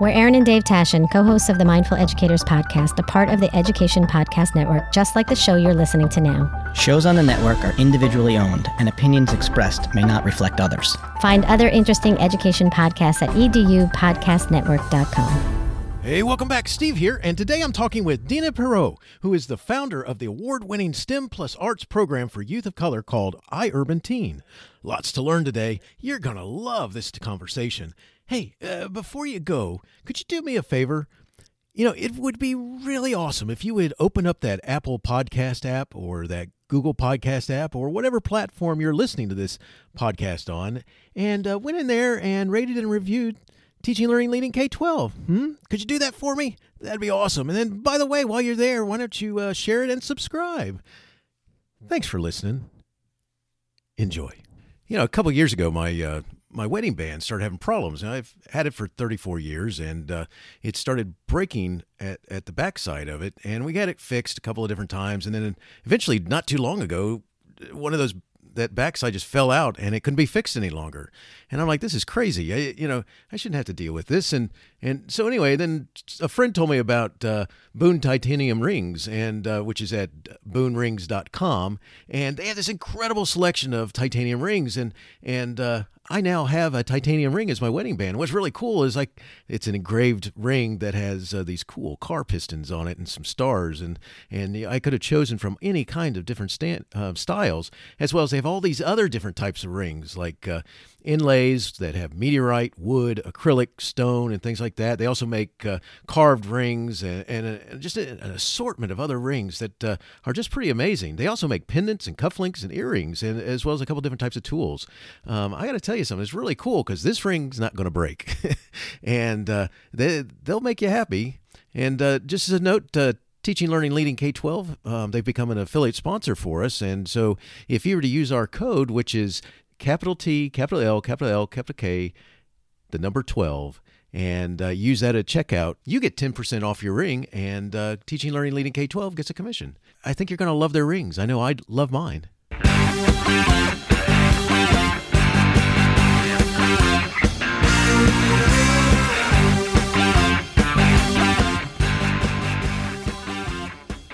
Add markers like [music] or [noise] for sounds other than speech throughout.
We're Aaron and Dave Tashin, co hosts of the Mindful Educators Podcast, a part of the Education Podcast Network, just like the show you're listening to now. Shows on the network are individually owned, and opinions expressed may not reflect others. Find other interesting education podcasts at edupodcastnetwork.com. Hey, welcome back. Steve here, and today I'm talking with Dina Perot, who is the founder of the award winning STEM plus arts program for youth of color called iUrban Teen. Lots to learn today. You're going to love this conversation. Hey, uh, before you go, could you do me a favor? You know, it would be really awesome if you would open up that Apple Podcast app or that Google Podcast app or whatever platform you're listening to this podcast on and uh, went in there and rated and reviewed Teaching Learning Leading K 12. Hmm? Could you do that for me? That'd be awesome. And then, by the way, while you're there, why don't you uh, share it and subscribe? Thanks for listening. Enjoy. You know, a couple years ago, my uh, my wedding band started having problems. And I've had it for 34 years, and uh, it started breaking at, at the backside of it. And we got it fixed a couple of different times. And then eventually, not too long ago, one of those that backside just fell out and it couldn't be fixed any longer. And I'm like, this is crazy. I, you know, I shouldn't have to deal with this. And and so anyway, then a friend told me about uh, Boone Titanium Rings, and uh, which is at boonrings.com, and they have this incredible selection of titanium rings. And and uh, I now have a titanium ring as my wedding band. What's really cool is like it's an engraved ring that has uh, these cool car pistons on it and some stars, and and I could have chosen from any kind of different stand, uh, styles, as well as they have all these other different types of rings, like uh, inlays that have meteorite, wood, acrylic, stone, and things like that. They also make uh, carved rings and, and, and just an assortment of other rings that uh, are just pretty amazing. They also make pendants and cufflinks and earrings, and as well as a couple different types of tools. Um, I got to tell tell you something. It's really cool because this ring's not going to break, [laughs] and uh, they they'll make you happy. And uh, just as a note, uh, Teaching, Learning, Leading K 12, um, they've become an affiliate sponsor for us. And so if you were to use our code, which is capital T, capital L, capital L, capital K, the number 12, and uh, use that at checkout, you get 10% off your ring, and uh, Teaching, Learning, Leading K 12 gets a commission. I think you're going to love their rings. I know I love mine.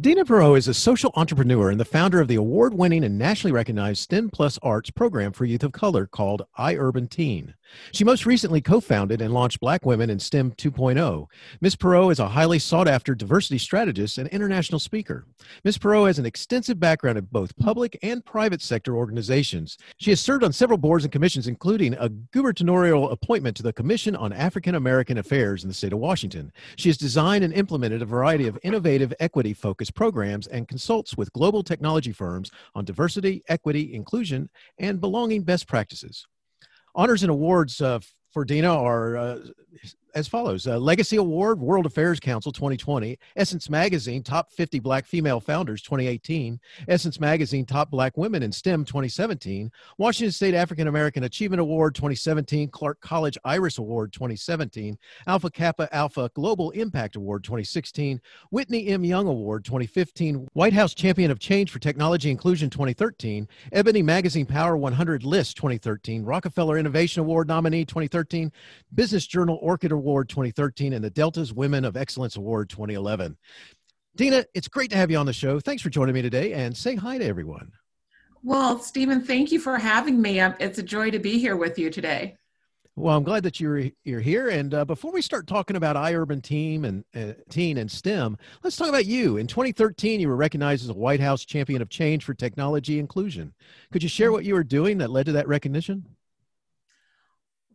Dina Perot is a social entrepreneur and the founder of the award winning and nationally recognized STEM Plus Arts program for youth of color called iUrban Teen. She most recently co founded and launched Black Women in STEM 2.0. Ms. Perot is a highly sought after diversity strategist and international speaker. Ms. Perot has an extensive background in both public and private sector organizations. She has served on several boards and commissions, including a gubernatorial appointment to the Commission on African American Affairs in the state of Washington. She has designed and implemented a variety of innovative equity focused programs and consults with global technology firms on diversity, equity, inclusion, and belonging best practices. Honors and awards uh, for Dina are uh, as follows uh, Legacy Award, World Affairs Council 2020, Essence Magazine, Top 50 Black Female Founders 2018, Essence Magazine, Top Black Women in STEM 2017, Washington State African American Achievement Award 2017, Clark College Iris Award 2017, Alpha Kappa Alpha Global Impact Award 2016, Whitney M. Young Award 2015, White House Champion of Change for Technology Inclusion 2013, Ebony Magazine Power 100 List 2013, Rockefeller Innovation Award nominee 2013, Business Journal Orchid Award 2013 and the Delta's Women of Excellence Award 2011. Dina, it's great to have you on the show. Thanks for joining me today and say hi to everyone. Well, Stephen, thank you for having me. It's a joy to be here with you today. Well, I'm glad that you're you're here. And uh, before we start talking about iUrban Team and uh, Teen and STEM, let's talk about you. In 2013, you were recognized as a White House Champion of Change for Technology Inclusion. Could you share what you were doing that led to that recognition?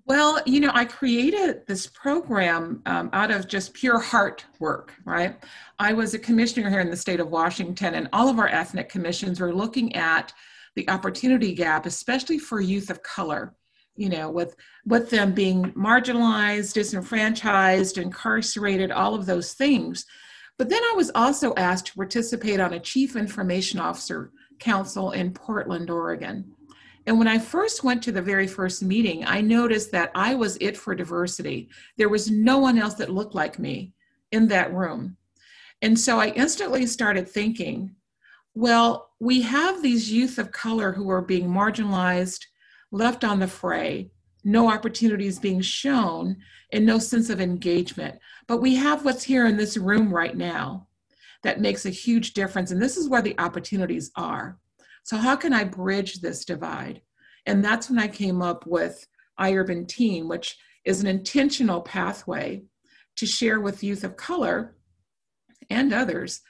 Well, you know, I created this program um, out of just pure heart work, right? I was a commissioner here in the state of Washington, and all of our ethnic commissions were looking at the opportunity gap, especially for youth of color, you know, with, with them being marginalized, disenfranchised, incarcerated, all of those things. But then I was also asked to participate on a Chief Information Officer Council in Portland, Oregon. And when I first went to the very first meeting, I noticed that I was it for diversity. There was no one else that looked like me in that room. And so I instantly started thinking, well, we have these youth of color who are being marginalized, left on the fray, no opportunities being shown, and no sense of engagement. But we have what's here in this room right now that makes a huge difference. And this is where the opportunities are. So, how can I bridge this divide? And that's when I came up with iUrban Teen, which is an intentional pathway to share with youth of color and others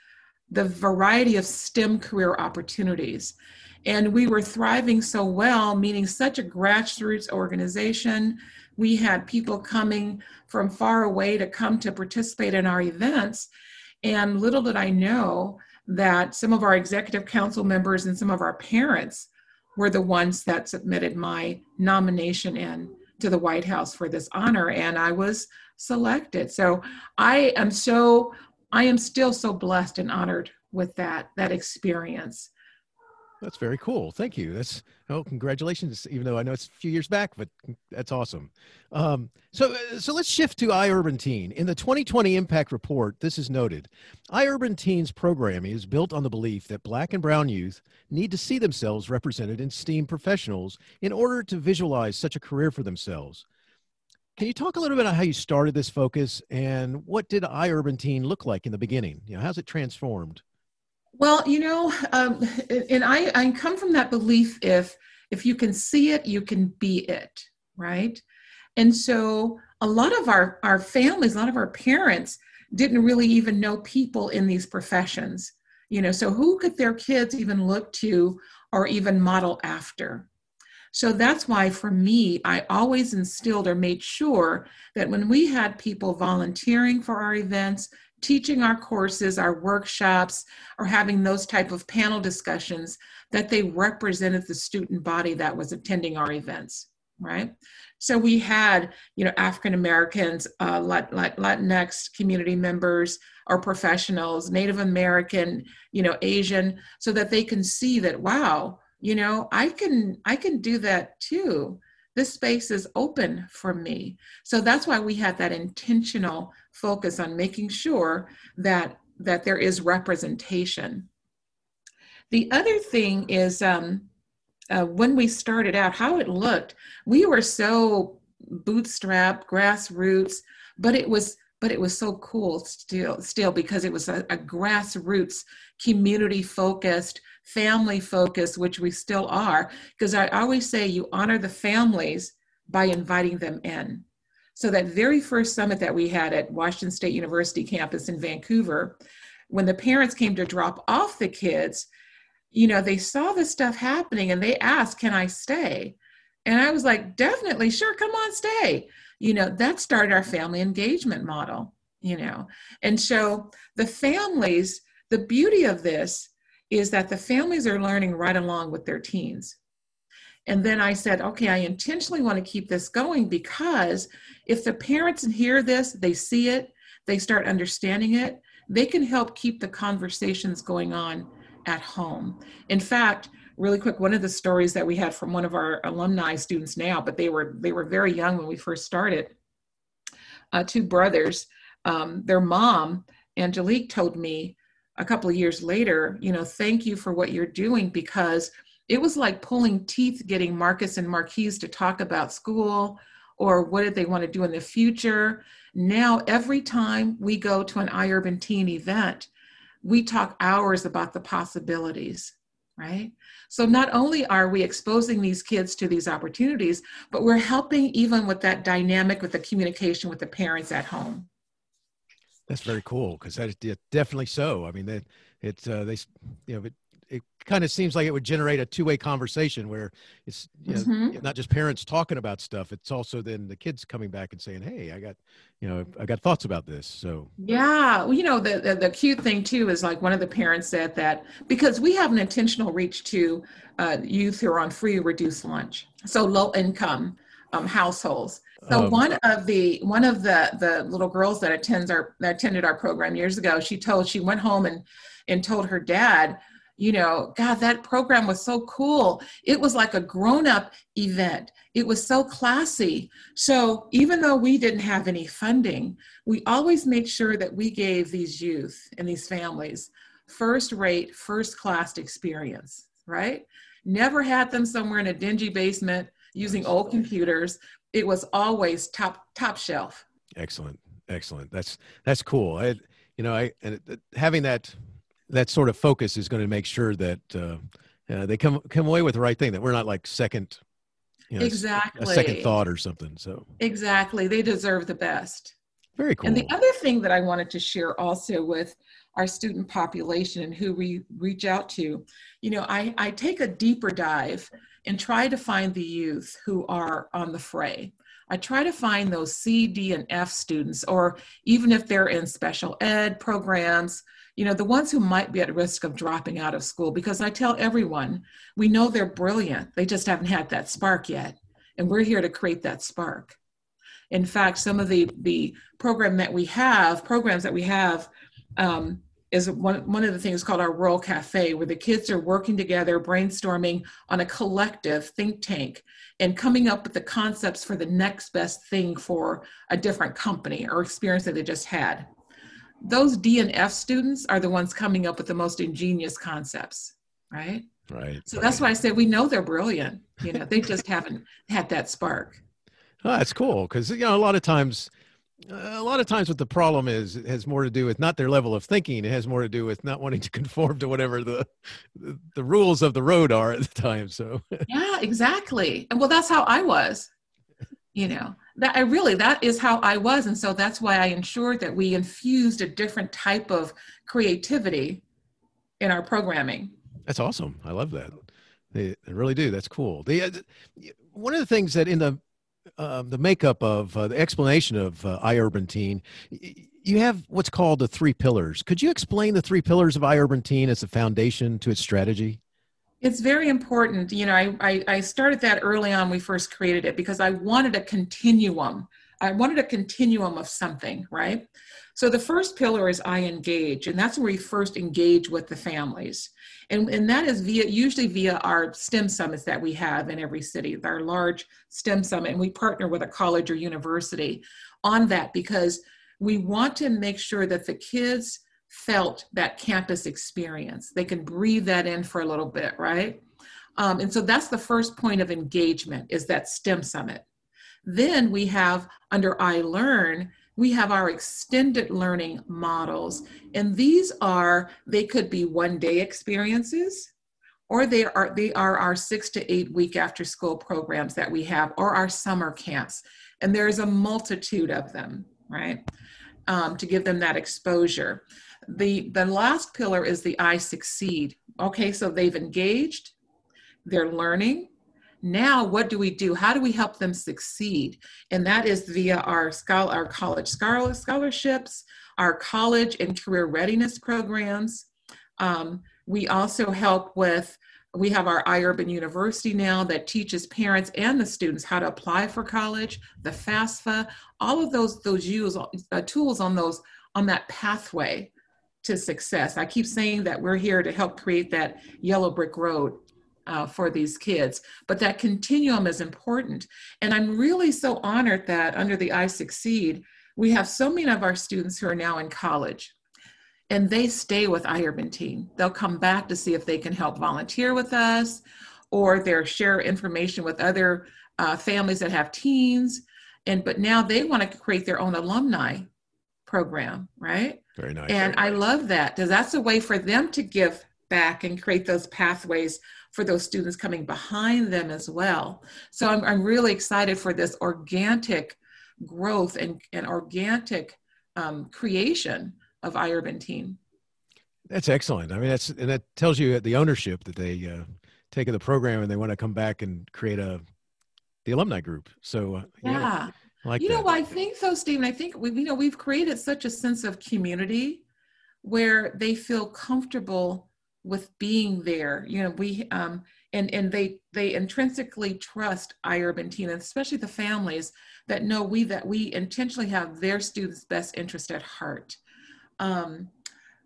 the variety of STEM career opportunities. And we were thriving so well, meaning such a grassroots organization. We had people coming from far away to come to participate in our events. And little did I know that some of our executive council members and some of our parents were the ones that submitted my nomination in to the White House for this honor, and I was selected. So I am so I am still so blessed and honored with that that experience. That's very cool. Thank you. That's oh, congratulations! Even though I know it's a few years back, but that's awesome. Um, so, uh, so let's shift to iUrban Teen. In the 2020 Impact Report, this is noted: iUrban Teen's programming is built on the belief that Black and Brown youth need to see themselves represented in STEAM professionals in order to visualize such a career for themselves. Can you talk a little bit about how you started this focus and what did iUrban Teen look like in the beginning? You know, how's it transformed? Well, you know, um, and I, I come from that belief if if you can see it, you can be it, right? And so a lot of our our families, a lot of our parents didn't really even know people in these professions. You know, so who could their kids even look to or even model after? So that's why for me, I always instilled or made sure that when we had people volunteering for our events, teaching our courses, our workshops, or having those type of panel discussions, that they represented the student body that was attending our events, right? So we had, you know, African Americans, uh, Latinx community members or professionals, Native American, you know, Asian, so that they can see that, wow, you know, I can I can do that too this space is open for me. So that's why we have that intentional focus on making sure that that there is representation. The other thing is um, uh, when we started out, how it looked. We were so bootstrap, grassroots, but it was but it was so cool still still because it was a, a grassroots community focused family focused which we still are because i always say you honor the families by inviting them in. So that very first summit that we had at washington state university campus in vancouver when the parents came to drop off the kids you know they saw this stuff happening and they asked can i stay? And i was like definitely sure come on stay. You know that started our family engagement model you know? And so the families the beauty of this is that the families are learning right along with their teens. And then i said okay i intentionally want to keep this going because if the parents hear this they see it they start understanding it they can help keep the conversations going on at home. In fact really quick one of the stories that we had from one of our alumni students now but they were they were very young when we first started uh, two brothers um, their mom angelique told me a couple of years later you know thank you for what you're doing because it was like pulling teeth getting marcus and marquise to talk about school or what did they want to do in the future now every time we go to an iUrban teen event we talk hours about the possibilities right? So not only are we exposing these kids to these opportunities, but we're helping even with that dynamic with the communication with the parents at home. That's very cool because that is definitely so. I mean, that it's uh, they, you know, it, it kind of seems like it would generate a two-way conversation where it's you know, mm-hmm. not just parents talking about stuff it's also then the kids coming back and saying hey i got you know i got thoughts about this so yeah well, you know the, the, the cute thing too is like one of the parents said that because we have an intentional reach to uh, youth who are on free reduced lunch so low income um, households so um, one of the one of the the little girls that attends our that attended our program years ago she told she went home and and told her dad you know, God, that program was so cool. It was like a grown up event. It was so classy. So even though we didn't have any funding, we always made sure that we gave these youth and these families first rate, first class experience, right? Never had them somewhere in a dingy basement using old computers. It was always top top shelf. Excellent, excellent. That's that's cool. I, you know, I and having that that sort of focus is going to make sure that uh, uh, they come come away with the right thing. That we're not like second, you know, exactly a second thought or something. So exactly, they deserve the best. Very cool. And the other thing that I wanted to share also with our student population and who we reach out to, you know, I, I take a deeper dive and try to find the youth who are on the fray. I try to find those C, D, and F students, or even if they're in special ed programs, you know, the ones who might be at risk of dropping out of school, because I tell everyone, we know they're brilliant. They just haven't had that spark yet. And we're here to create that spark. In fact, some of the, the program that we have, programs that we have, um, is one, one of the things called our World Cafe, where the kids are working together, brainstorming on a collective think tank and coming up with the concepts for the next best thing for a different company or experience that they just had those D and F students are the ones coming up with the most ingenious concepts, right? Right. So right. that's why I say we know they're brilliant. You know, they just [laughs] haven't had that spark. Oh, that's cool because you know a lot of times, a lot of times what the problem is it has more to do with not their level of thinking. It has more to do with not wanting to [laughs] conform to whatever the the, the rules of the road are at the time. So [laughs] yeah, exactly. And well, that's how I was. You know, that I really that is how I was, and so that's why I ensured that we infused a different type of creativity in our programming. That's awesome. I love that. They, they really do. That's cool. The uh, one of the things that in the uh, the makeup of uh, the explanation of uh, iUrban you have what's called the three pillars. Could you explain the three pillars of iUrban as a foundation to its strategy? It's very important. You know, I, I, I started that early on we first created it because I wanted a continuum. I wanted a continuum of something, right? So the first pillar is I engage, and that's where we first engage with the families. And, and that is via usually via our STEM summits that we have in every city, our large STEM summit, and we partner with a college or university on that because we want to make sure that the kids felt that campus experience. They can breathe that in for a little bit, right? Um, and so that's the first point of engagement is that STEM summit. Then we have under iLearn, we have our extended learning models. And these are, they could be one day experiences, or they are they are our six to eight week after school programs that we have, or our summer camps. And there's a multitude of them, right? Um, to give them that exposure. The, the last pillar is the I succeed. Okay, so they've engaged, they're learning. Now, what do we do? How do we help them succeed? And that is via our, scholar, our college scholarships, our college and career readiness programs. Um, we also help with we have our iUrban University now that teaches parents and the students how to apply for college, the FAFSA, all of those those use, uh, tools on those on that pathway to success. I keep saying that we're here to help create that yellow brick road uh, for these kids, but that continuum is important. And I'm really so honored that under the I Succeed, we have so many of our students who are now in college and they stay with iUrban. They'll come back to see if they can help volunteer with us or they'll share information with other uh, families that have teens. And but now they want to create their own alumni program, right? Very nice. And Very I nice. love that because that's a way for them to give back and create those pathways for those students coming behind them as well. So I'm, I'm really excited for this organic growth and, and organic um, creation of iUrban Teen. That's excellent. I mean, that's and that tells you the ownership that they uh, take of the program and they want to come back and create a the alumni group. So uh, Yeah. I like you that. know, I think so, Stephen. I think we, you know, we've created such a sense of community where they feel comfortable with being there. You know, we um, and and they they intrinsically trust Teen, and especially the families that know we that we intentionally have their students' best interest at heart. Um,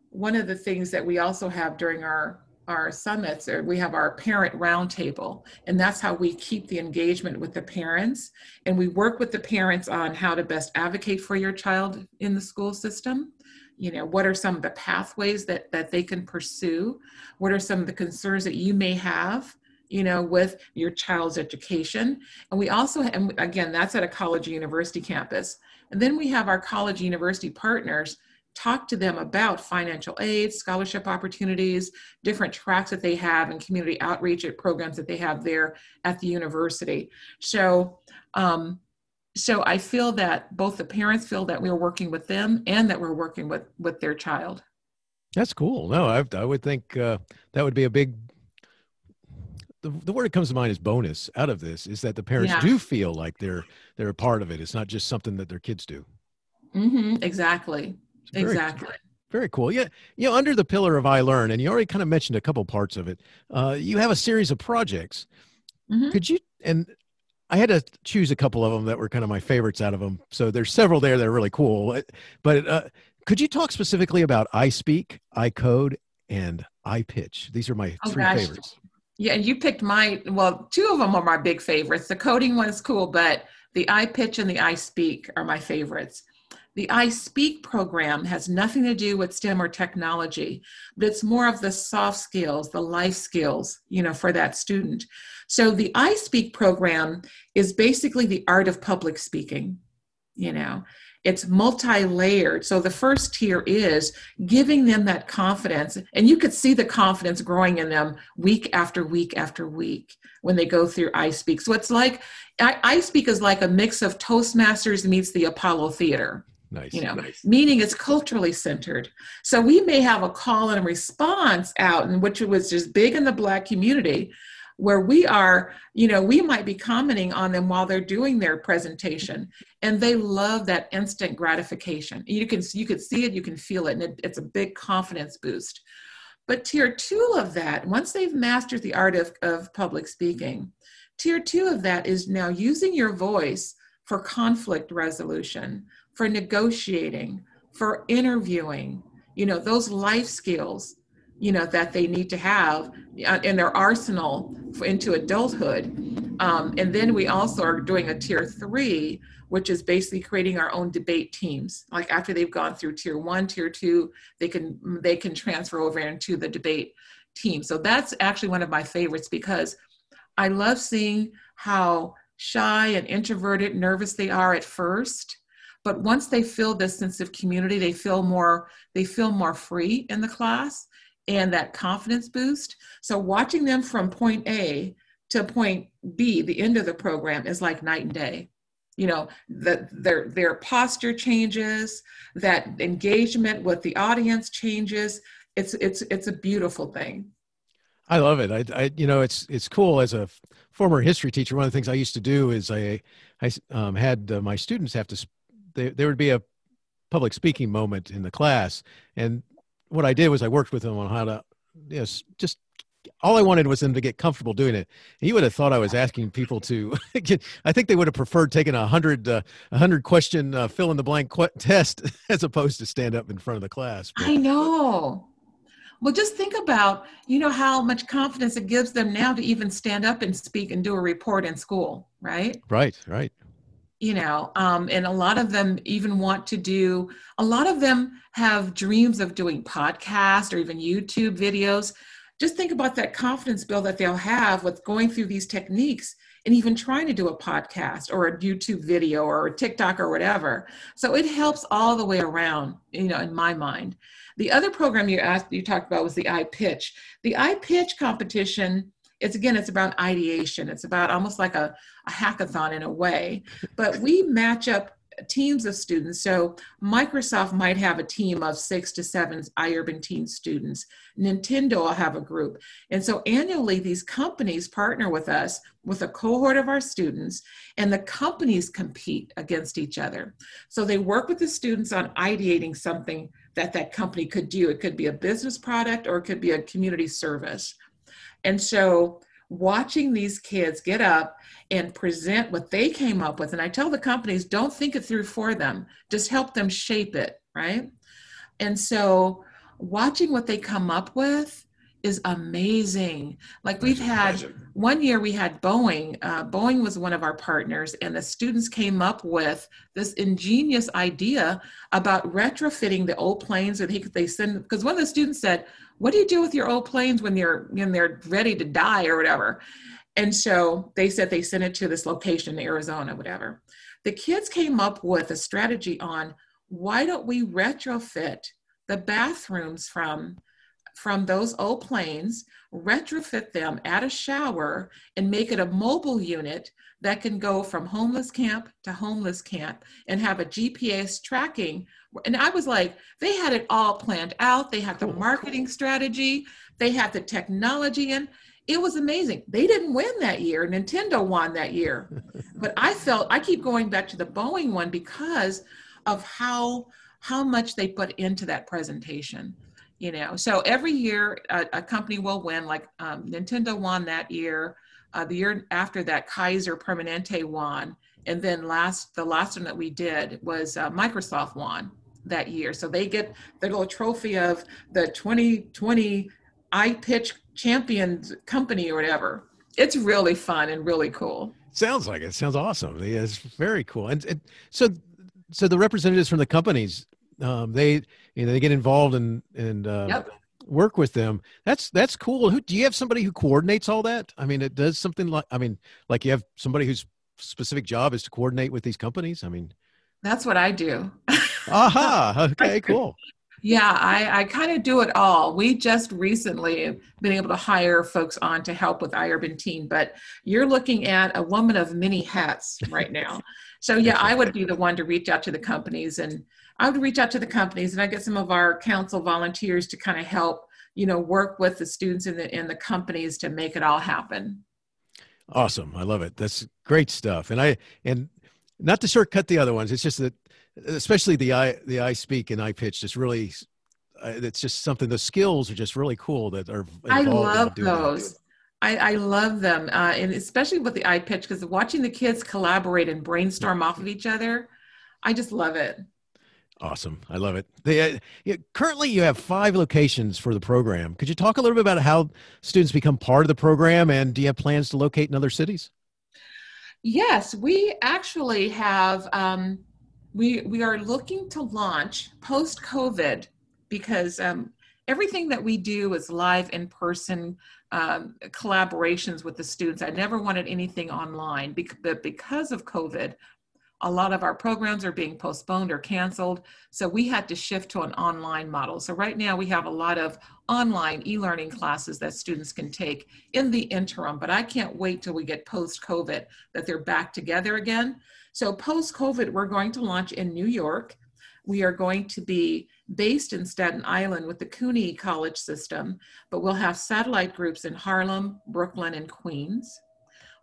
one of the things that we also have during our our summits or we have our parent roundtable and that's how we keep the engagement with the parents and we work with the parents on how to best advocate for your child in the school system you know what are some of the pathways that that they can pursue? What are some of the concerns that you may have you know with your child's education? And we also and again that's at a college university campus. And then we have our college university partners talk to them about financial aid scholarship opportunities different tracks that they have and community outreach programs that they have there at the university. So um, so I feel that both the parents feel that we're working with them and that we're working with with their child. That's cool. No, I, I would think uh, that would be a big. The, the word that comes to mind is bonus out of this is that the parents yeah. do feel like they're they're a part of it. It's not just something that their kids do. Mm-hmm, exactly. Very, exactly. Very cool. Yeah, you know, under the pillar of I Learn, and you already kind of mentioned a couple parts of it. Uh, you have a series of projects. Mm-hmm. Could you and I had to choose a couple of them that were kind of my favorites out of them. So there's several there that are really cool. But uh, could you talk specifically about I Speak, I Code, and I Pitch? These are my oh, three gosh. favorites. Yeah, you picked my well, two of them are my big favorites. The coding one is cool, but the I Pitch and the I Speak are my favorites. The I Speak program has nothing to do with STEM or technology, but it's more of the soft skills, the life skills, you know, for that student. So the I Speak program is basically the art of public speaking, you know. It's multi layered. So the first tier is giving them that confidence. And you could see the confidence growing in them week after week after week when they go through I Speak. So it's like, I, Speak is like a mix of Toastmasters meets the Apollo Theater. Nice. You know, nice. meaning it's culturally centered. So we may have a call and a response out, and which it was just big in the Black community, where we are, you know, we might be commenting on them while they're doing their presentation, and they love that instant gratification. You can you could see it, you can feel it, and it, it's a big confidence boost. But tier two of that, once they've mastered the art of, of public speaking, tier two of that is now using your voice for conflict resolution for negotiating, for interviewing, you know, those life skills, you know, that they need to have uh, in their arsenal into adulthood. Um, and then we also are doing a tier three, which is basically creating our own debate teams. Like after they've gone through tier one, tier two, they can they can transfer over into the debate team. So that's actually one of my favorites because I love seeing how shy and introverted, nervous they are at first but once they feel this sense of community they feel more they feel more free in the class and that confidence boost so watching them from point a to point b the end of the program is like night and day you know that their their posture changes that engagement with the audience changes it's it's it's a beautiful thing I love it. I, I, you know, it's it's cool. As a former history teacher, one of the things I used to do is I, I um, had uh, my students have to there, there would be a public speaking moment in the class. And what I did was I worked with them on how to, yes, just all I wanted was them to get comfortable doing it. He would have thought I was asking people to. [laughs] I think they would have preferred taking a hundred uh, a hundred question uh, fill in the blank qu- test [laughs] as opposed to stand up in front of the class. But, I know. Well, just think about you know how much confidence it gives them now to even stand up and speak and do a report in school, right? Right, right you know um, and a lot of them even want to do a lot of them have dreams of doing podcasts or even youtube videos. Just think about that confidence build that they'll have with going through these techniques and even trying to do a podcast or a youtube video or a tiktok or whatever. So it helps all the way around you know in my mind. The other program you asked you talked about was the i pitch the i pitch competition it's again it's about ideation it's about almost like a, a hackathon in a way but we match up teams of students. So Microsoft might have a team of six to seven iUrban teen students. Nintendo will have a group. And so annually, these companies partner with us with a cohort of our students, and the companies compete against each other. So they work with the students on ideating something that that company could do. It could be a business product or it could be a community service. And so watching these kids get up and present what they came up with, and I tell the companies, don't think it through for them, just help them shape it, right? And so watching what they come up with is amazing. Like we've had one year we had Boeing. Uh, Boeing was one of our partners, and the students came up with this ingenious idea about retrofitting the old planes. Or they, they send because one of the students said, "What do you do with your old planes when you're when they're ready to die or whatever?" And so they said they sent it to this location in Arizona, whatever. The kids came up with a strategy on why don't we retrofit the bathrooms from from those old planes, retrofit them, add a shower, and make it a mobile unit that can go from homeless camp to homeless camp and have a GPS tracking. And I was like, they had it all planned out. They had the oh, marketing strategy, they had the technology in. It was amazing. They didn't win that year. Nintendo won that year. [laughs] but I felt I keep going back to the Boeing one because of how how much they put into that presentation you know so every year a, a company will win like um, nintendo won that year uh, the year after that kaiser permanente won and then last the last one that we did was uh, microsoft won that year. So they get the little trophy of the 2020 iPitch champions company or whatever. It's really fun and really cool. Sounds like it. Sounds awesome. It's very cool. And, and so so the representatives from the companies um, they you know they get involved and and uh, yep. work with them. That's that's cool. Who do you have somebody who coordinates all that? I mean, it does something like I mean, like you have somebody whose specific job is to coordinate with these companies. I mean, that's what I do. Aha. [laughs] Okay. Cool. Yeah, I, I kind of do it all. We just recently been able to hire folks on to help with iUrban Teen, but you're looking at a woman of many hats right now. so yeah, I would be the one to reach out to the companies and I would reach out to the companies and I get some of our council volunteers to kind of help, you know, work with the students in the in the companies to make it all happen. Awesome. I love it. That's great stuff. And I and not to shortcut the other ones. It's just that especially the I the I speak and I pitch just really uh, it's just something the skills are just really cool that are I love those. I, I, love them, uh, and especially with the iPitch because watching the kids collaborate and brainstorm off of each other, I just love it. Awesome. I love it. uh, you, currently, you have five locations for the program. Could you talk a little bit about how students become part of the program and do you have plans to locate in other cities? Yes, we actually have. Um, we, we are looking to launch post COVID because um, everything that we do is live in person um, collaborations with the students. I never wanted anything online, but because of COVID, a lot of our programs are being postponed or canceled. So we had to shift to an online model. So right now we have a lot of online e-learning classes that students can take in the interim, but I can't wait till we get post-COVID that they're back together again. So post-COVID, we're going to launch in New York. We are going to be based in Staten Island with the CUNY college system, but we'll have satellite groups in Harlem, Brooklyn, and Queens.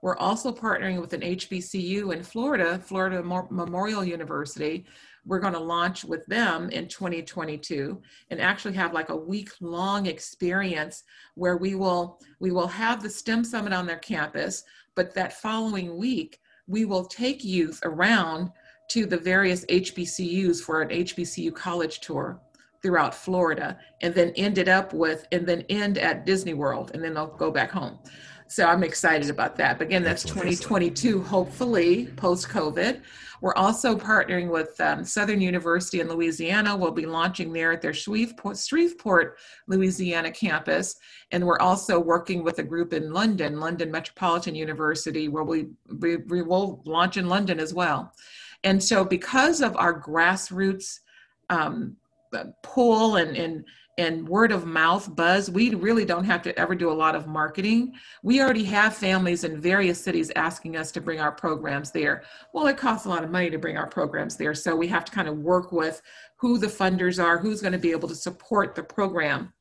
We're also partnering with an HBCU in Florida, Florida Memorial University. We're going to launch with them in 2022 and actually have like a week long experience where we will we will have the STEM summit on their campus, but that following week we will take youth around to the various HBCUs for an HBCU college tour throughout Florida and then end it up with and then end at Disney World and then they'll go back home. So I'm excited about that. But again, that's Excellent. 2022, hopefully post COVID. We're also partnering with um, Southern University in Louisiana. We'll be launching there at their Shreveport, Shreveport, Louisiana campus. And we're also working with a group in London, London Metropolitan University, where we, we, we will launch in London as well. And so, because of our grassroots um, pull and, and and word of mouth buzz, we really don't have to ever do a lot of marketing. We already have families in various cities asking us to bring our programs there. Well, it costs a lot of money to bring our programs there. So we have to kind of work with who the funders are, who's going to be able to support the program.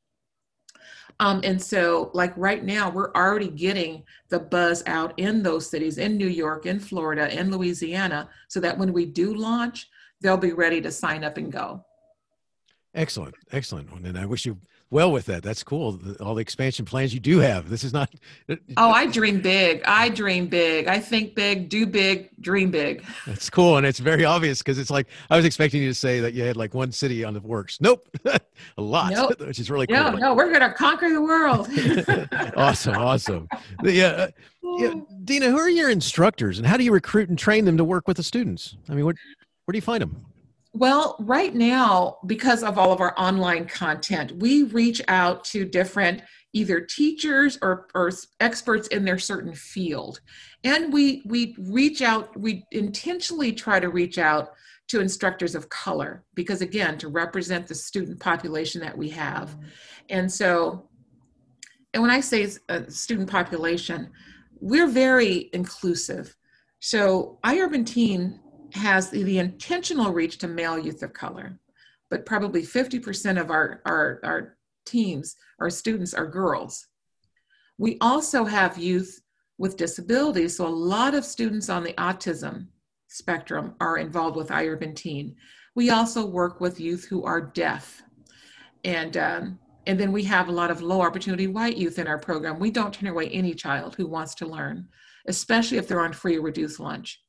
Um, and so, like right now, we're already getting the buzz out in those cities, in New York, in Florida, in Louisiana, so that when we do launch, they'll be ready to sign up and go. Excellent, excellent. And I wish you well with that. That's cool. All the expansion plans you do have. This is not. [laughs] Oh, I dream big. I dream big. I think big, do big, dream big. That's cool, and it's very obvious because it's like I was expecting you to say that you had like one city on the works. Nope, [laughs] a lot, nope. [laughs] which is really cool. No, no, we're gonna conquer the world. awesome, awesome. Yeah, uh, yeah, Dina, who are your instructors, and how do you recruit and train them to work with the students? I mean, what, where do you find them? Well, right now, because of all of our online content, we reach out to different either teachers or, or experts in their certain field. And we, we reach out, we intentionally try to reach out to instructors of color because, again, to represent the student population that we have. And so, and when I say uh, student population, we're very inclusive. So, iUrban Teen has the, intentional reach to male youth of color, but probably 50% of our, our, our teams, our students are girls. We also have youth with disabilities, so a lot of students on the autism spectrum are involved with iUrban Teen. We also work with youth who are deaf. And, um, and then we have a lot of low opportunity white youth in our program. We don't turn away any child who wants to learn, especially if they're on free or reduced lunch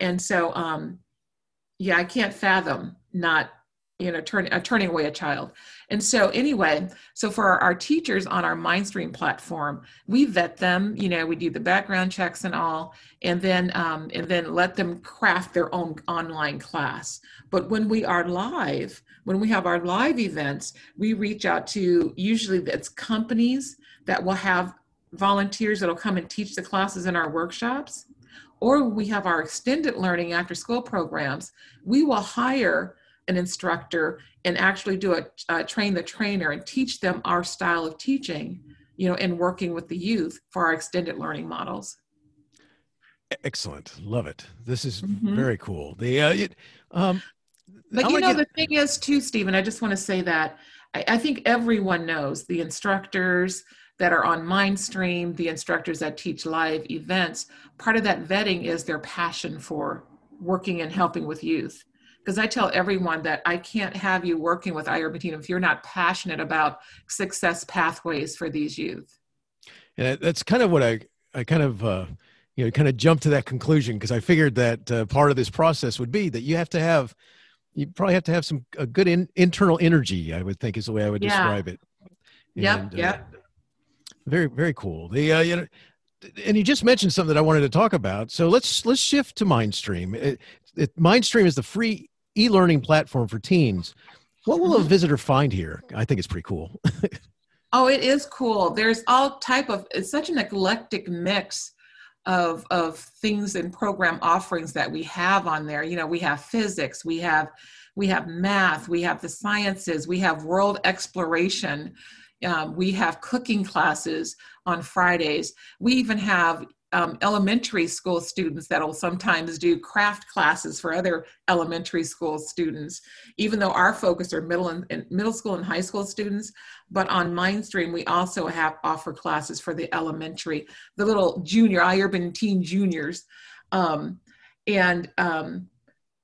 and so um, yeah i can't fathom not you know turn, uh, turning away a child. And so anyway so for our, our, teachers on our mindstream platform we vet them you know we do the background checks and all and then um, and then let them craft their own online class. But when we are live when we have our live events we reach out to usually it's companies that will have volunteers that'll come and teach the classes in our workshops or we have our extended learning after school programs, we will hire an instructor and actually do a uh, train the trainer and teach them our style of teaching, you know, and working with the youth for our extended learning models. Excellent, love it. This is mm-hmm. very cool. The uh, it, um, but you know, get... the thing is too, Stephen. I just want to say that I, I think everyone knows the instructors, that are on Mindstream, the instructors that teach live events, part of that vetting is their passion for working and helping with youth. Because I tell everyone that I can't have you working with Teen if you're not passionate about success pathways for these youth. And that's kind of what I, I kind of, uh, you know, kind of jumped to that conclusion because I figured that uh, part of this process would be that you have to have, you probably have to have some a good in, internal energy. I would think is the way I would yeah. describe it. Yeah. Yep. Very, very cool. The uh, you know, and you just mentioned something that I wanted to talk about. So let's let's shift to Mindstream. It, it, Mindstream is the free e-learning platform for teens. What will a mm-hmm. visitor find here? I think it's pretty cool. [laughs] oh, it is cool. There's all type of. It's such an eclectic mix of of things and program offerings that we have on there. You know, we have physics, we have we have math, we have the sciences, we have world exploration. Um, we have cooking classes on Fridays. We even have um, elementary school students that'll sometimes do craft classes for other elementary school students, even though our focus are middle and, and middle school and high school students. But on Mindstream, we also have offer classes for the elementary, the little junior, I iUrban teen juniors. Um, and um,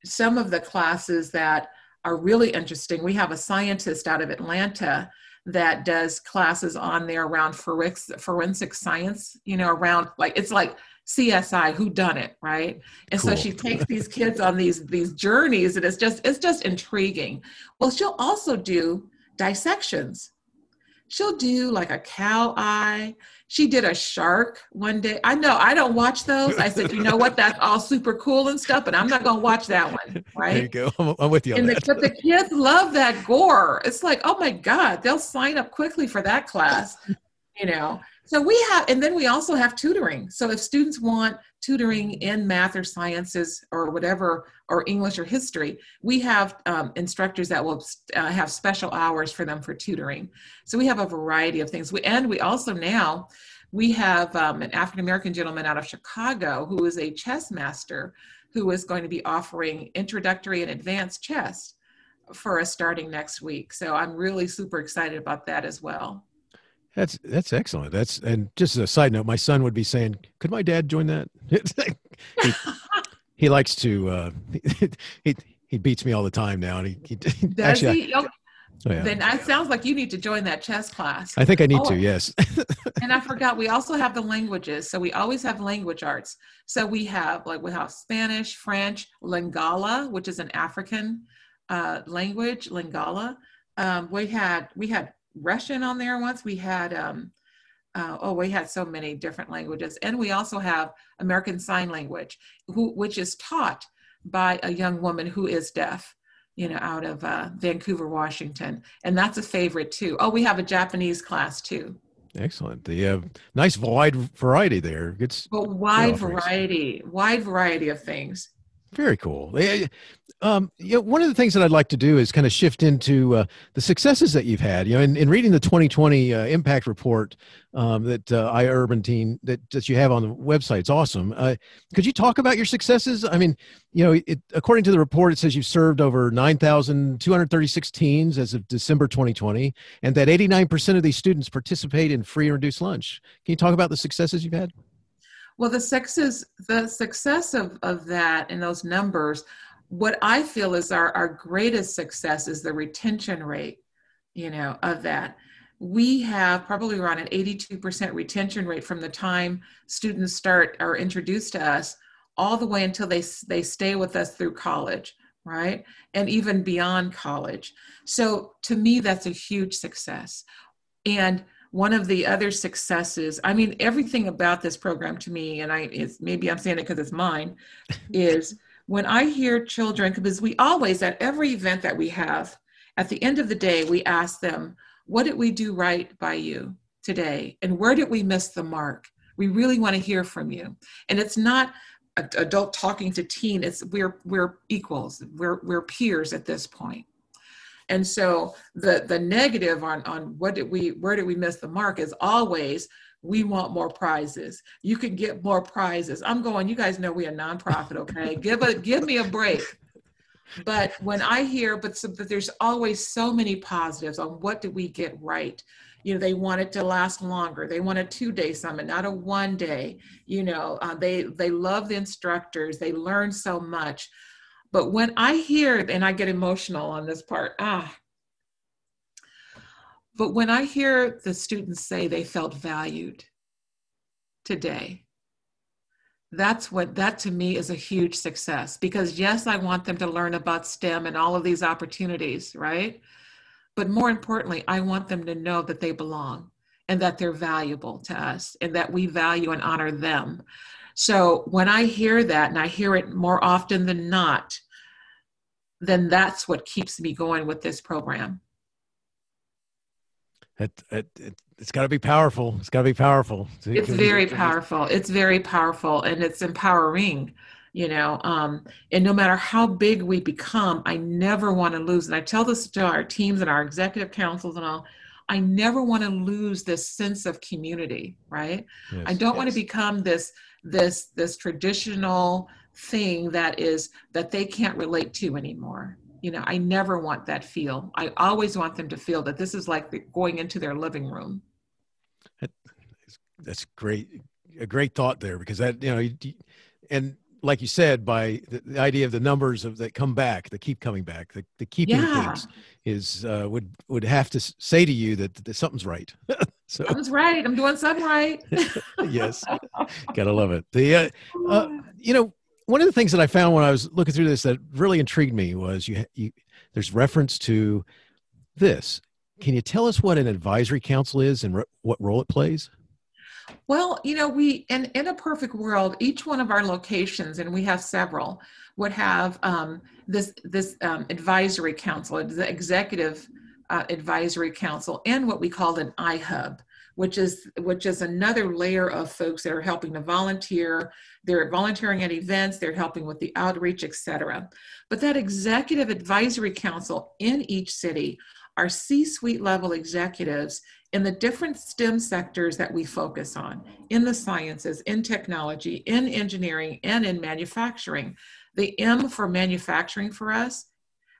some of the classes that are really interesting, we have a scientist out of Atlanta that does classes on there around forensic, forensic science, you know, around like it's like CSI who done it, right? And cool. so she takes these kids on these these journeys and it's just it's just intriguing. Well, she'll also do dissections. She'll do like a cow eye. She did a shark one day. I know I don't watch those. I said, you know what? That's all super cool and stuff, but I'm not going to watch that one. Right? There you go. I'm, I'm with you. the, but the kids love that gore. It's like, oh my god, they'll sign up quickly for that class. You know. So we have, and then we also have tutoring. So if students want tutoring in math or sciences or whatever, or English or history, we have um, instructors that will uh, have special hours for them for tutoring. So we have a variety of things. We, and we also now, we have um, an African American gentleman out of Chicago who is a chess master who is going to be offering introductory and advanced chess for us starting next week. So I'm really super excited about that as well. That's that's excellent. That's and just as a side note, my son would be saying, "Could my dad join that?" [laughs] he, he, likes to. Uh, [laughs] he, he beats me all the time now, and he, he [laughs] does actually, he? Oh, Oh, yeah. Then it sounds like you need to join that chess class. I think I need Oh, to. Yes. and I forgot we also have the languages. So we always have language arts. So we have like we have Spanish, French, Lingala, which is an African uh, language, Lingala. Um, we had we had Russian on there once. We had um, uh, oh we had so many different languages, and we also have American Sign Language, who which is taught by a young woman who is deaf you know, out of uh, Vancouver, Washington. And that's a favorite too. Oh, we have a Japanese class too. Excellent. The uh, nice wide variety there. It's But wide variety, wide variety of things. Very cool. Um, you know, one of the things that I'd like to do is kind of shift into uh, the successes that you've had. You know, in, in reading the 2020 uh, impact report um, that uh, iUrban Teen that, that you have on the website, it's awesome. Uh, could you talk about your successes? I mean, you know, it, according to the report, it says you've served over 9,236 teens as of December 2020, and that 89% of these students participate in free and reduced lunch. Can you talk about the successes you've had? Well, the success, the success of, of that and those numbers, what I feel is our, our greatest success is the retention rate, you know, of that. We have probably around an 82% retention rate from the time students start or introduced to us all the way until they, they stay with us through college, right? And even beyond college. So to me, that's a huge success. And one of the other successes i mean everything about this program to me and i is maybe i'm saying it because it's mine [laughs] is when i hear children because we always at every event that we have at the end of the day we ask them what did we do right by you today? And where did we miss the mark? We really want to hear from you. And it's not adult talking to teen it's we're we're equals we're we're peers at this point and so the the negative on on what did we where did we miss the mark is always we want more prizes. You can get more prizes. I'm going, you guys know we a nonprofit, okay? [laughs] give a give me a break. But when I hear, but, so, but there's always so many positives on what did we get right. You know, they want it to last longer. They want a two-day summit, not a one-day. You know, uh, they they love the instructors. They learn so much. But when I hear, and I get emotional on this part, ah, but when I hear the students say they felt valued today, that's what, that to me is a huge success because yes, I want them to learn about STEM and all of these opportunities, right? But more importantly, I want them to know that they belong and that they're valuable to us and that we value and honor them. So when I hear that, and I hear it more often than not, then that's what keeps me going with this program. It, it, it, it's got to be powerful. It's got to be powerful. It's very powerful. It's very powerful and it's empowering, you know. Um, and no matter how big we become, I never want to lose. And I tell this to our teams and our executive councils and all. I never want to lose this sense of community, right? Yes, I don't want to become this this this traditional thing that is that they can't relate to anymore. You know, I never want that feel. I always want them to feel that this is like the- going into their living room. that's great a great thought there because that you know and like you said by the, the idea of the numbers of that come back that keep coming back the, the keeping Yeah. things is uh, would would have to say to you that, that something's right [laughs] so was right. I'm doing something right. [laughs] yes [laughs] gotta love it the uh, uh, you know one of the things that i found when i was looking through this that really intrigued me was you, you there's reference to this can you tell us what an advisory council is and re- what role it plays Well, you know, we in in a perfect world, each one of our locations, and we have several, would have um, this this um, advisory council, the executive uh, advisory council, and what we called an iHub, which is which is another layer of folks that are helping to volunteer. They're volunteering at events. They're helping with the outreach, etc. But that executive advisory council in each city are C-suite level executives in the different STEM sectors that we focus on in the sciences, in technology, in engineering, and in manufacturing. The M for manufacturing for us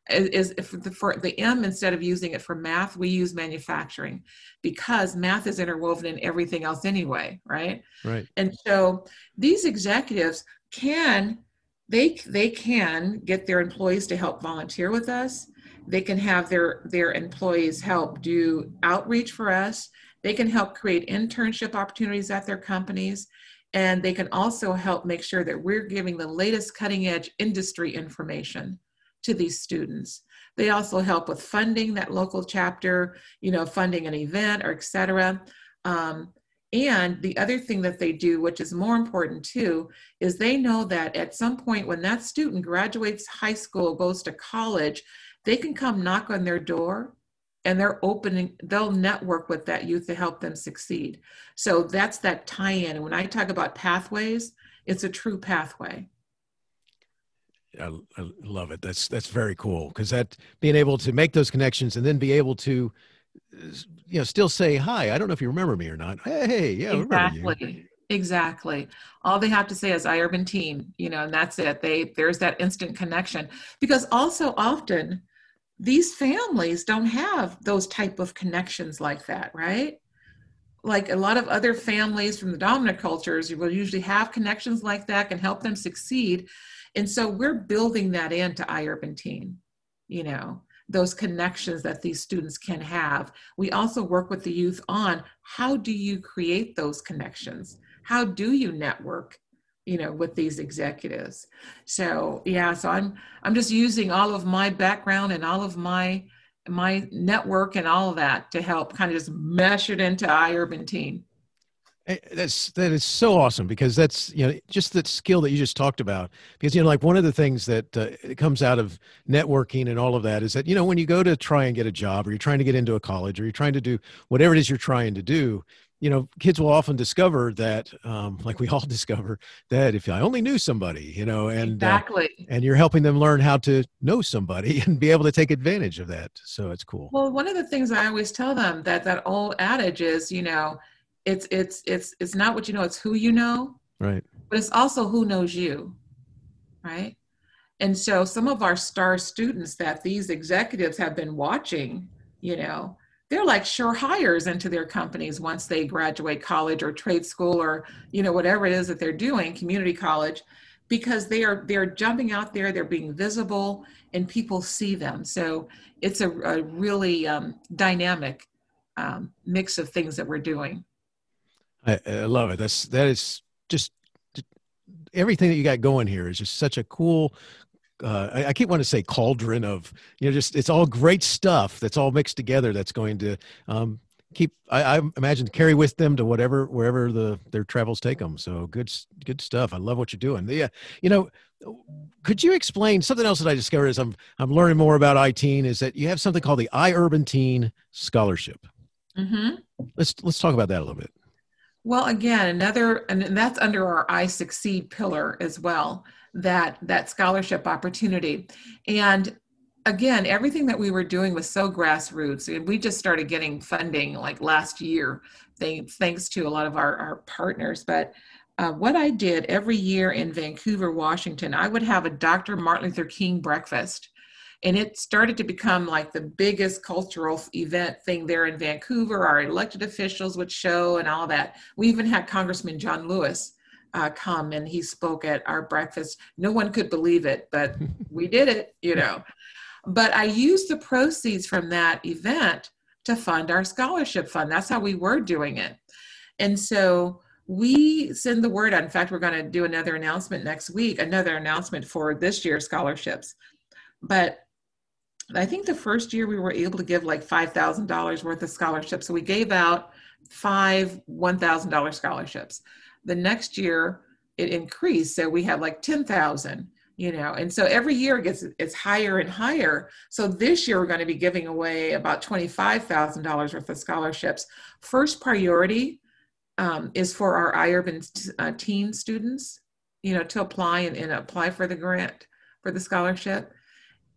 is, is if the, for the M instead of using it for math, we use manufacturing because math is interwoven in everything else anyway, right? right And so these executives can they they can get their employees to help volunteer with us they can have their their employees help do outreach for us. They can help create internship opportunities at their companies. And they can also help make sure that we're giving the latest cutting edge industry information to these students. They also help with funding that local chapter you know funding an event or etc um, and the other thing that they do, which is more important too, is they know that at some point when that student graduates high school, goes to college, they can come knock on their door and they're opening, they'll network with that youth to help them succeed. So that's that tie in. And when I talk about pathways, it's a true pathway. I, I love it. That's that's very cool because that being able to make those connections and then be able to you know still say hi i don't know if you remember me or not hey yeah exactly exactly all they have to say is i urban teen you know and that's it they there's that instant connection because also often these families don't have those type of connections like that right like a lot of other families from the dominant cultures you will usually have connections like that can help them succeed and so we're building that into i urban teen you know those connections that these students can have. We also work with the youth on how do you create those connections? How do you network? You know with these executives. So yeah so i'm i'm just using all of my background and all of my my network and all of that to help kind of just mesh it into iurban that's that is so awesome because that's you know just that skill that you just talked about. Because you know like one of the things that uh, comes out of networking and all of that is that you know when you go to try and get a job or you're trying to get into a college or you're trying to do whatever it is you're trying to do you know kids will often discover that um, like we [laughs] all discover that if i only knew somebody you know and exactly. uh, and you're helping them learn how to know somebody [laughs] and be able to take advantage of that. So it's cool. Well one of the things i always tell them that that old adage is you know it's it's it's it's not what you know it's who you know right. but it's also who knows you right? And so some of our star students that these executives have been watching you know they're like sure hires into their companies once they graduate college or trade school or you know whatever it is that they're doing community college because they are they're jumping out there they're being visible and people see them so it's a, a really um, dynamic um, mix of things that we're doing I, I love it. That's that is just everything that you got going here is just such a cool uh, I, I, keep wanting to say cauldron of you know just it's all great stuff that's all mixed together that's going to um, keep I, I, imagine carry with them to whatever wherever the their travels take them so good good stuff. I love what you're doing. Yeah you know could you explain something else that i discovered as i'm i'm learning more about i-teen is that you have something called the i-urban teen scholarship. Mm-hmm. let's let's talk about that a little bit. Well, again, another, and that's under our I Succeed pillar as well, that, that scholarship opportunity. And again, everything that we were doing was so grassroots. And we just started getting funding like last year, thanks to a lot of our, our partners. But uh, what I did every year in Vancouver, Washington, I would have a Dr. Martin Luther King breakfast and it started to become like the biggest cultural event thing there in Vancouver. Our elected officials would show and all that. We even had Congressman John Lewis uh, come and he spoke at our breakfast. No one could believe it, but [laughs] we did it, you know. But I used the proceeds from that event to fund our scholarship fund. That's how we were doing it. And so we send the word out. In fact, we're going to do another announcement next week, another announcement for this year's scholarships. But I think the first year we were able to give like $5,000 worth of scholarships. So we gave out five $1,000 scholarships. The next year it increased. So we had like 10,000, you know, and so every year it gets, it's higher and higher. So this year we're going to be giving away about $25,000 worth of scholarships. First priority um, is for our iUrban uh, teen students, you know, to apply and, and apply for the grant for the scholarship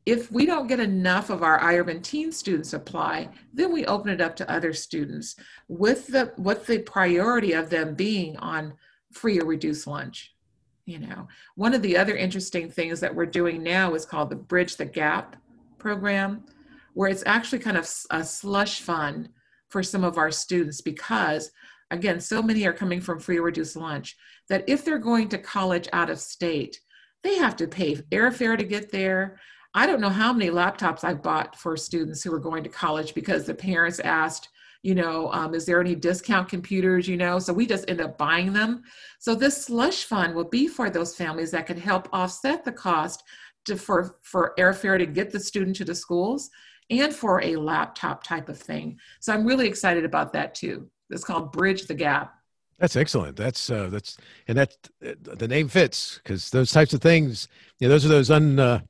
if we don't get enough of our iUrban teen students apply, then we open it up to other students with the with the priority of them being on free or reduced lunch. You know, one of the other interesting things that we're doing now is called the Bridge the Gap program, where it's actually kind of a slush fund for some of our students because again, so many are coming from free or reduced lunch that if they're going to college out of state, they have to pay airfare to get there I don't know how many laptops I've bought for students who were going to college because the parents asked, you know, um, is there any discount computers, you know? So we just end up buying them. So this slush fund will be for those families that could help offset the cost to, for, for airfare to get the student to the schools and for a laptop type of thing. So I'm really excited about that too. It's called Bridge the Gap. That's excellent. That's uh, that's and that uh, the name fits because those types of things, you know, those are those un uh,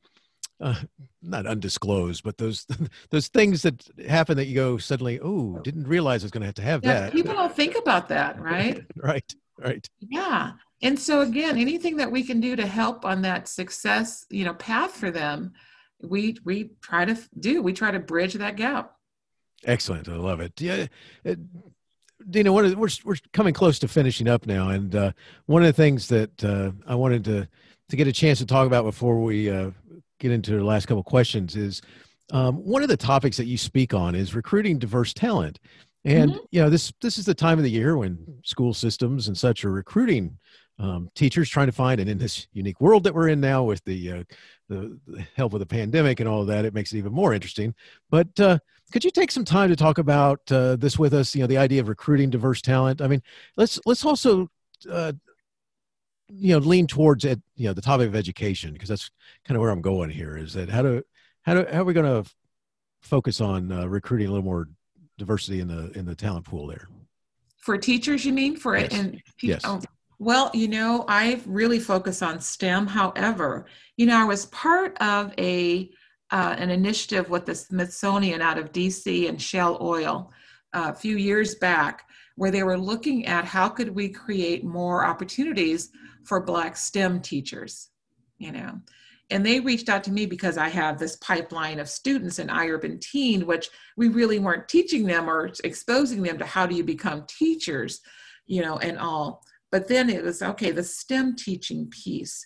uh, not undisclosed, but those [laughs] those things that happen that you go suddenly, oh, didn't realize I was going to have to have yeah, that. People don't think about that, [laughs] right? right, right. Yeah, and so again, anything that we can do to help on that success, you know, path for them, we we try to do. We try to bridge that gap. Excellent, I love it. Yeah. It, Dina, we're we're coming close to finishing up now, and uh, one of the things that uh, I wanted to to get a chance to talk about before we uh, get into the last couple questions is um, one of the topics that you speak on is recruiting diverse talent. And mm-hmm. you know this this is the time of the year when school systems and such are recruiting um, teachers trying to find and in this unique world that we're in now with the, uh, the, the help of the pandemic and all of that it makes it even more interesting. But uh, could you take some time to talk about uh, this with us you know the idea of recruiting diverse talent? I mean let's let's also uh, you know lean towards it you know the topic of education because that's kind of where i'm going here is that how do how do how are we going to focus on uh, recruiting a little more diversity in the in the talent pool there for teachers you mean for yes. it and yes. Oh, well you know i really focus on stem however you know i was part of a uh, an initiative with the smithsonian out of dc and shell oil uh, a few years back where they were looking at how could we create more opportunities for black stem teachers you know. And they reached out to me because i have this pipeline of students in iurban teen which we really weren't teaching them or exposing them to how do you become teachers you know and all. But then it was okay the stem teaching piece.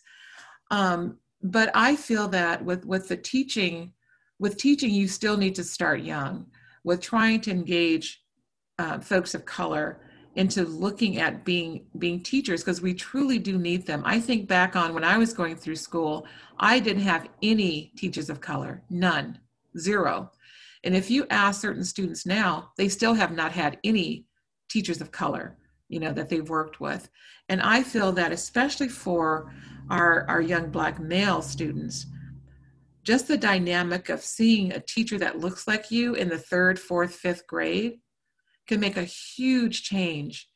Um, but i feel that with with the teaching with teaching you still need to start young. With trying to engage uh, folks of color into looking at being being teachers because we truly do need them. I think back on when I was going through school, I didn't have any teachers of color, none, zero. And if you ask certain students now, they still have not had any teachers of color, you know, that they've worked with. And I feel that especially for our, our young black male students, just the dynamic of seeing a teacher that looks like you in the third, fourth, fifth grade can make a huge change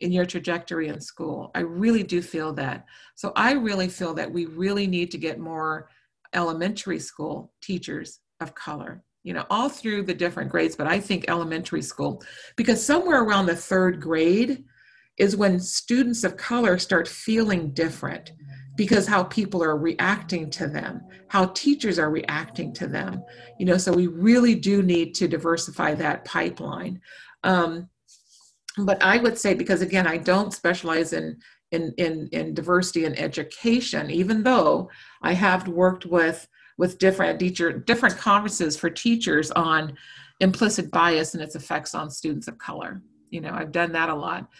in your trajectory in school. I really do feel that. So I really feel that we really need to get more elementary school teachers of color, you know, all through the different grades, but I think elementary school, because somewhere around the third grade is when students of color start feeling different because how people are reacting to them, how teachers are reacting to them. You know, so we really do need to diversify that pipeline. Um, but I would say, because again, I don't specialize in, in, in, in diversity and education, even though I have worked with, with different teacher, different conferences for teachers on implicit bias and its effects on students of color. You know, I've done that a lot.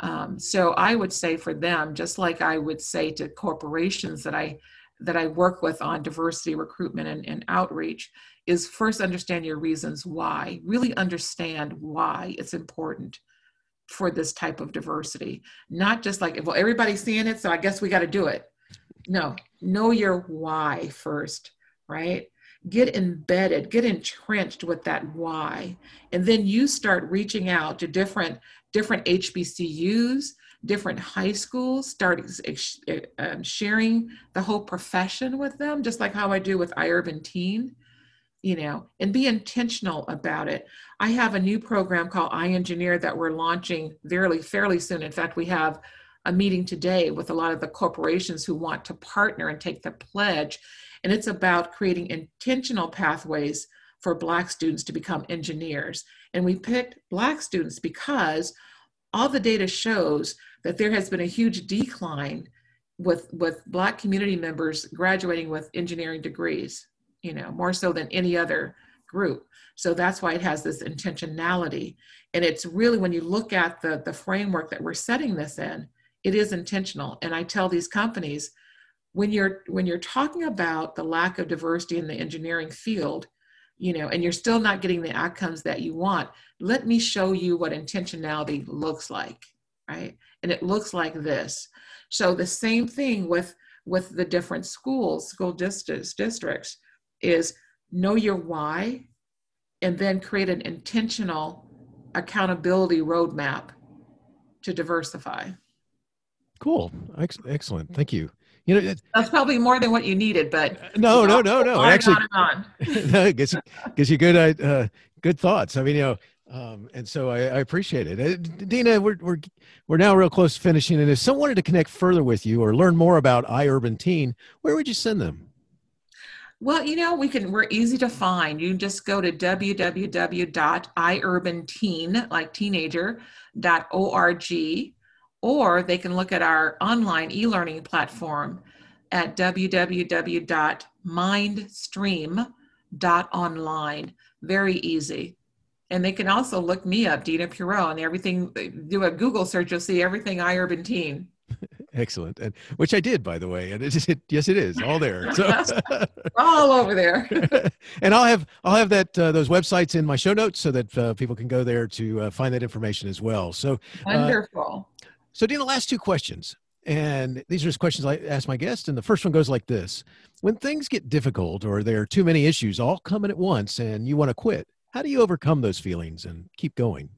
Um, so I would say for them, just like I would say to corporations that I that I work with on diversity recruitment and, and outreach, is first understand your reasons why. Really understand why it's important for this type of diversity. Not just like, well, everybody's seeing it, so I guess we got to do it. No, know your why first, right? Get embedded, get entrenched with that why. And then you start reaching out to different different HBCUs, different high schools, start um, sharing the whole profession with them, just like how I do with iUrban Teen you know, and be intentional about it. I have a new program called iEngineer that we're launching fairly, fairly soon. In fact, we have a meeting today with a lot of the corporations who want to partner and take the pledge. And it's about creating intentional pathways for Black students to become engineers. And we picked Black students because all the data shows that there has been a huge decline with, with Black community members graduating with engineering degrees you know, more so than any other group. So that's why it has this intentionality. And it's really when you look at the, the framework that we're setting this in, it is intentional. And I tell these companies, when you're when you're talking about the lack of diversity in the engineering field you know and you're still not getting the outcomes that you want let me show you what intentionality looks like right and it looks like this so the same thing with with the different schools school districts districts is know your why and then create an intentional accountability roadmap to diversify Cool. Ex- excellent. Thank you. You know, that's probably more than what you needed, but no, you no, know, no, no. on Actually, on and on. [laughs] no, it gives gives you good uh, good thoughts. I mean, you know, um, and so I, I appreciate it. Uh, Dina, we're we're we're now real close to finishing, and if someone wanted to connect further with you or learn more about iUrban Teen, where would you send them? Well, you know, we can, we're easy to find. You just go to www.iurbanteen, like teenager, dot org, or they can look at our online e-learning platform at www.mindstream.online. Very easy. And they can also look me up, Dina Perot, and everything, do a Google search, you'll see everything I iUrban Teen. [laughs] Excellent, and which I did, by the way, and it, it yes, it is all there. So [laughs] all over there. [laughs] and I'll have I'll have that uh, those websites in my show notes so that uh, people can go there to uh, find that information as well. So uh, Wonderful. So Dina, last two questions, and these are just questions I ask my guests. and the first one goes like this: When things get difficult or there are too many issues all coming at once, and you want to quit, how do you overcome those feelings and keep going?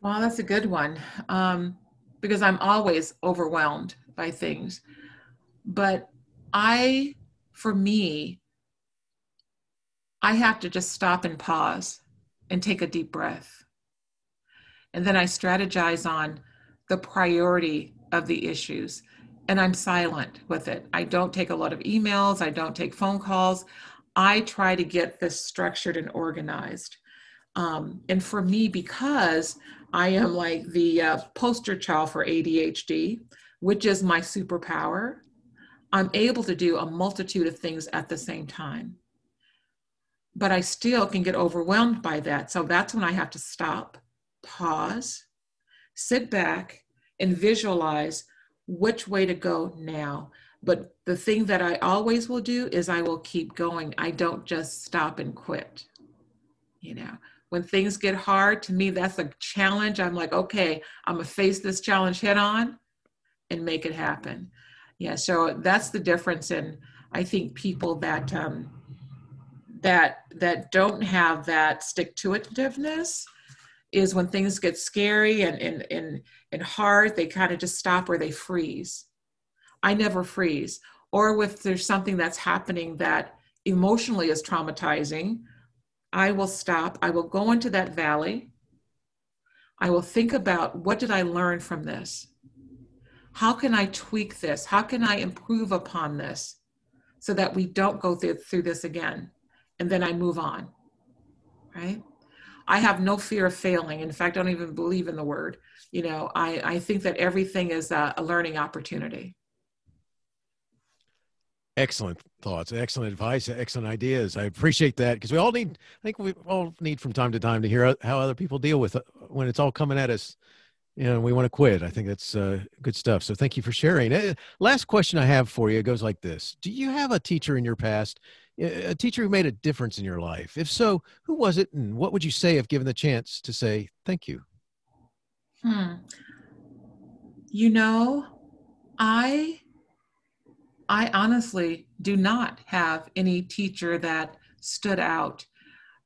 Well, that's a good one. Um, because I'm always overwhelmed by things. But I, for me, I have to just stop and pause and take a deep breath. And then I strategize on the priority of the issues. And I'm silent with it. I don't take a lot of emails, I don't take phone calls. I try to get this structured and organized. Um, and for me, because I am like the uh, poster child for ADHD, which is my superpower. I'm able to do a multitude of things at the same time. But I still can get overwhelmed by that. So that's when I have to stop, pause, sit back, and visualize which way to go now. But the thing that I always will do is I will keep going. I don't just stop and quit. You know, when things get hard, to me, that's a challenge. I'm like, okay, I'm gonna face this challenge head on and make it happen. Yeah, so that's the difference in I think people that um, that that don't have that stick to itiveness is when things get scary and and and, and hard, they kind of just stop or they freeze. I never freeze. Or if there's something that's happening that emotionally is traumatizing, I will stop. I will go into that valley. I will think about what did I learn from this? How can I tweak this? How can I improve upon this so that we don't go through, through this again? And then I move on, right? I have no fear of failing. In fact, I don't even believe in the word. You know, I, I think that everything is a, a learning opportunity. Excellent thoughts, excellent advice, excellent ideas. I appreciate that because we all need. I think we all need from time to time to hear how other people deal with it when it's all coming at us. You know, we want to quit. I think that's uh, good stuff. So thank you for sharing. Uh, last question I have for you goes like this: Do you have a teacher in your past, a teacher who made a difference in your life? If so, who was it, and what would you say if given the chance to say thank you? Hmm. You know, I I honestly do not have any teacher that stood out,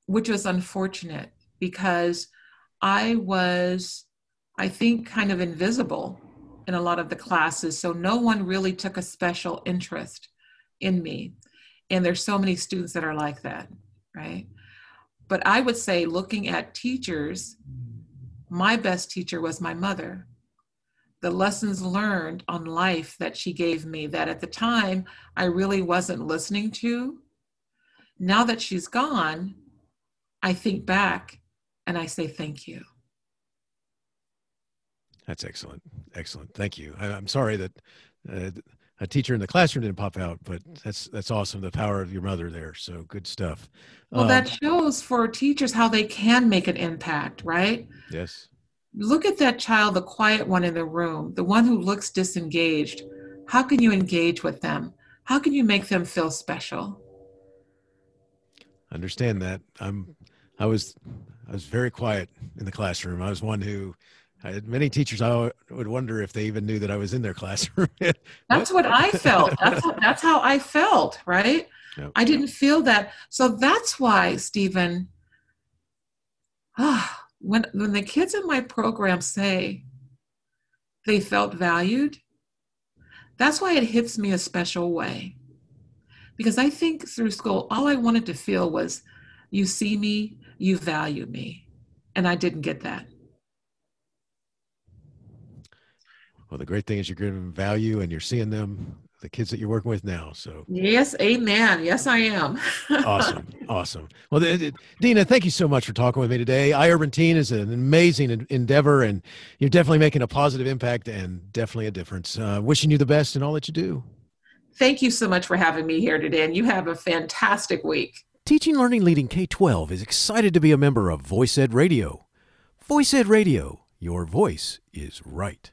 which was unfortunate because I was, I think, kind of invisible in a lot of the classes. So no one really took a special interest in me. And there's so many students that are like that, right? But I would say, looking at teachers, my best teacher was my mother the lessons learned on life that she gave me that at the time I really wasn't listening to. Now that she's gone, I think back and I say thank you. That's excellent. Excellent. Thank you. I, am sorry that uh, a teacher in the classroom didn't pop out, but that's that's awesome. The power of your mother there. So good stuff. Well, um, that shows for teachers how they can make an impact, right? Yes look at that child, the quiet one in the room, the one who looks disengaged. How can you engage with them? How can you make them feel special? Understand that. I'm I was I was very quiet in the classroom. I was one who I had many teachers I would wonder if they even knew that I was in their [laughs] classroom. that's what I felt. That's how, that's how I felt, right? Yep. I didn't feel that. So that's why, Stephen, ah, when when the kids in my program say they felt valued, that's why it hits me a special way. Because I think through school, all I wanted to feel was you see me, you value me. And I didn't get that. Well, the great thing is you're giving value and you're seeing them, the kids that you're working with now. So, yes, amen. Yes, I am. [laughs] awesome. Awesome. Well, Dina, thank you so much for talking with me today. iUrban Teen is an amazing endeavor, and you're definitely making a positive impact and definitely a difference. Uh, wishing you the best in all that you do. Thank you so much for having me here today, and you have a fantastic week. Teaching Learning Leading K 12 is excited to be a member of Voice Ed Radio. Voice Ed Radio, your voice is right